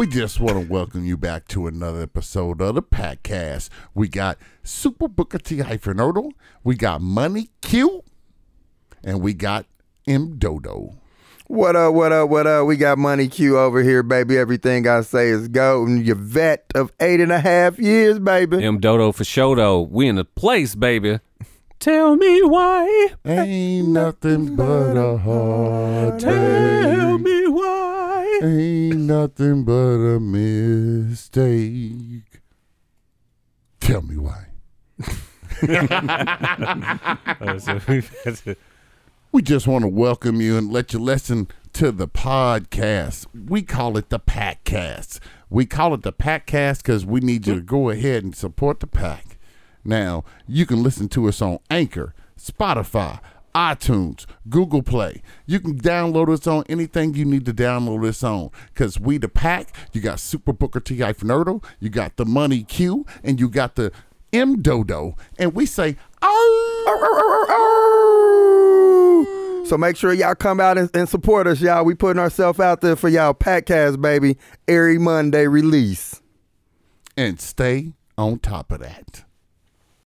We just want to welcome you back to another episode of the Podcast. We got Super Booker T hyphen Erdl, we got Money Q, and we got M Dodo. What up, what up, what up? We got Money Q over here, baby. Everything I say is go. And your vet of eight and a half years, baby. M Dodo for show though. We in the place, baby. Tell me why. Ain't nothing but a heartache. Tell me why. Ain't nothing but a mistake. Tell me why. We just want to welcome you and let you listen to the podcast. We call it the Pakcast. We call it the Pakcast because we need you to go ahead and support the pack. Now, you can listen to us on Anchor, Spotify, iTunes, Google Play. You can download us on anything you need to download us on. Because we the pack, you got Super Booker T hyphen you got the Money Q, and you got the M Dodo. And we say, oh, So make sure y'all come out and, and support us, y'all. We putting ourselves out there for y'all. Pakcast, baby. Every Monday release. and stay on top of that.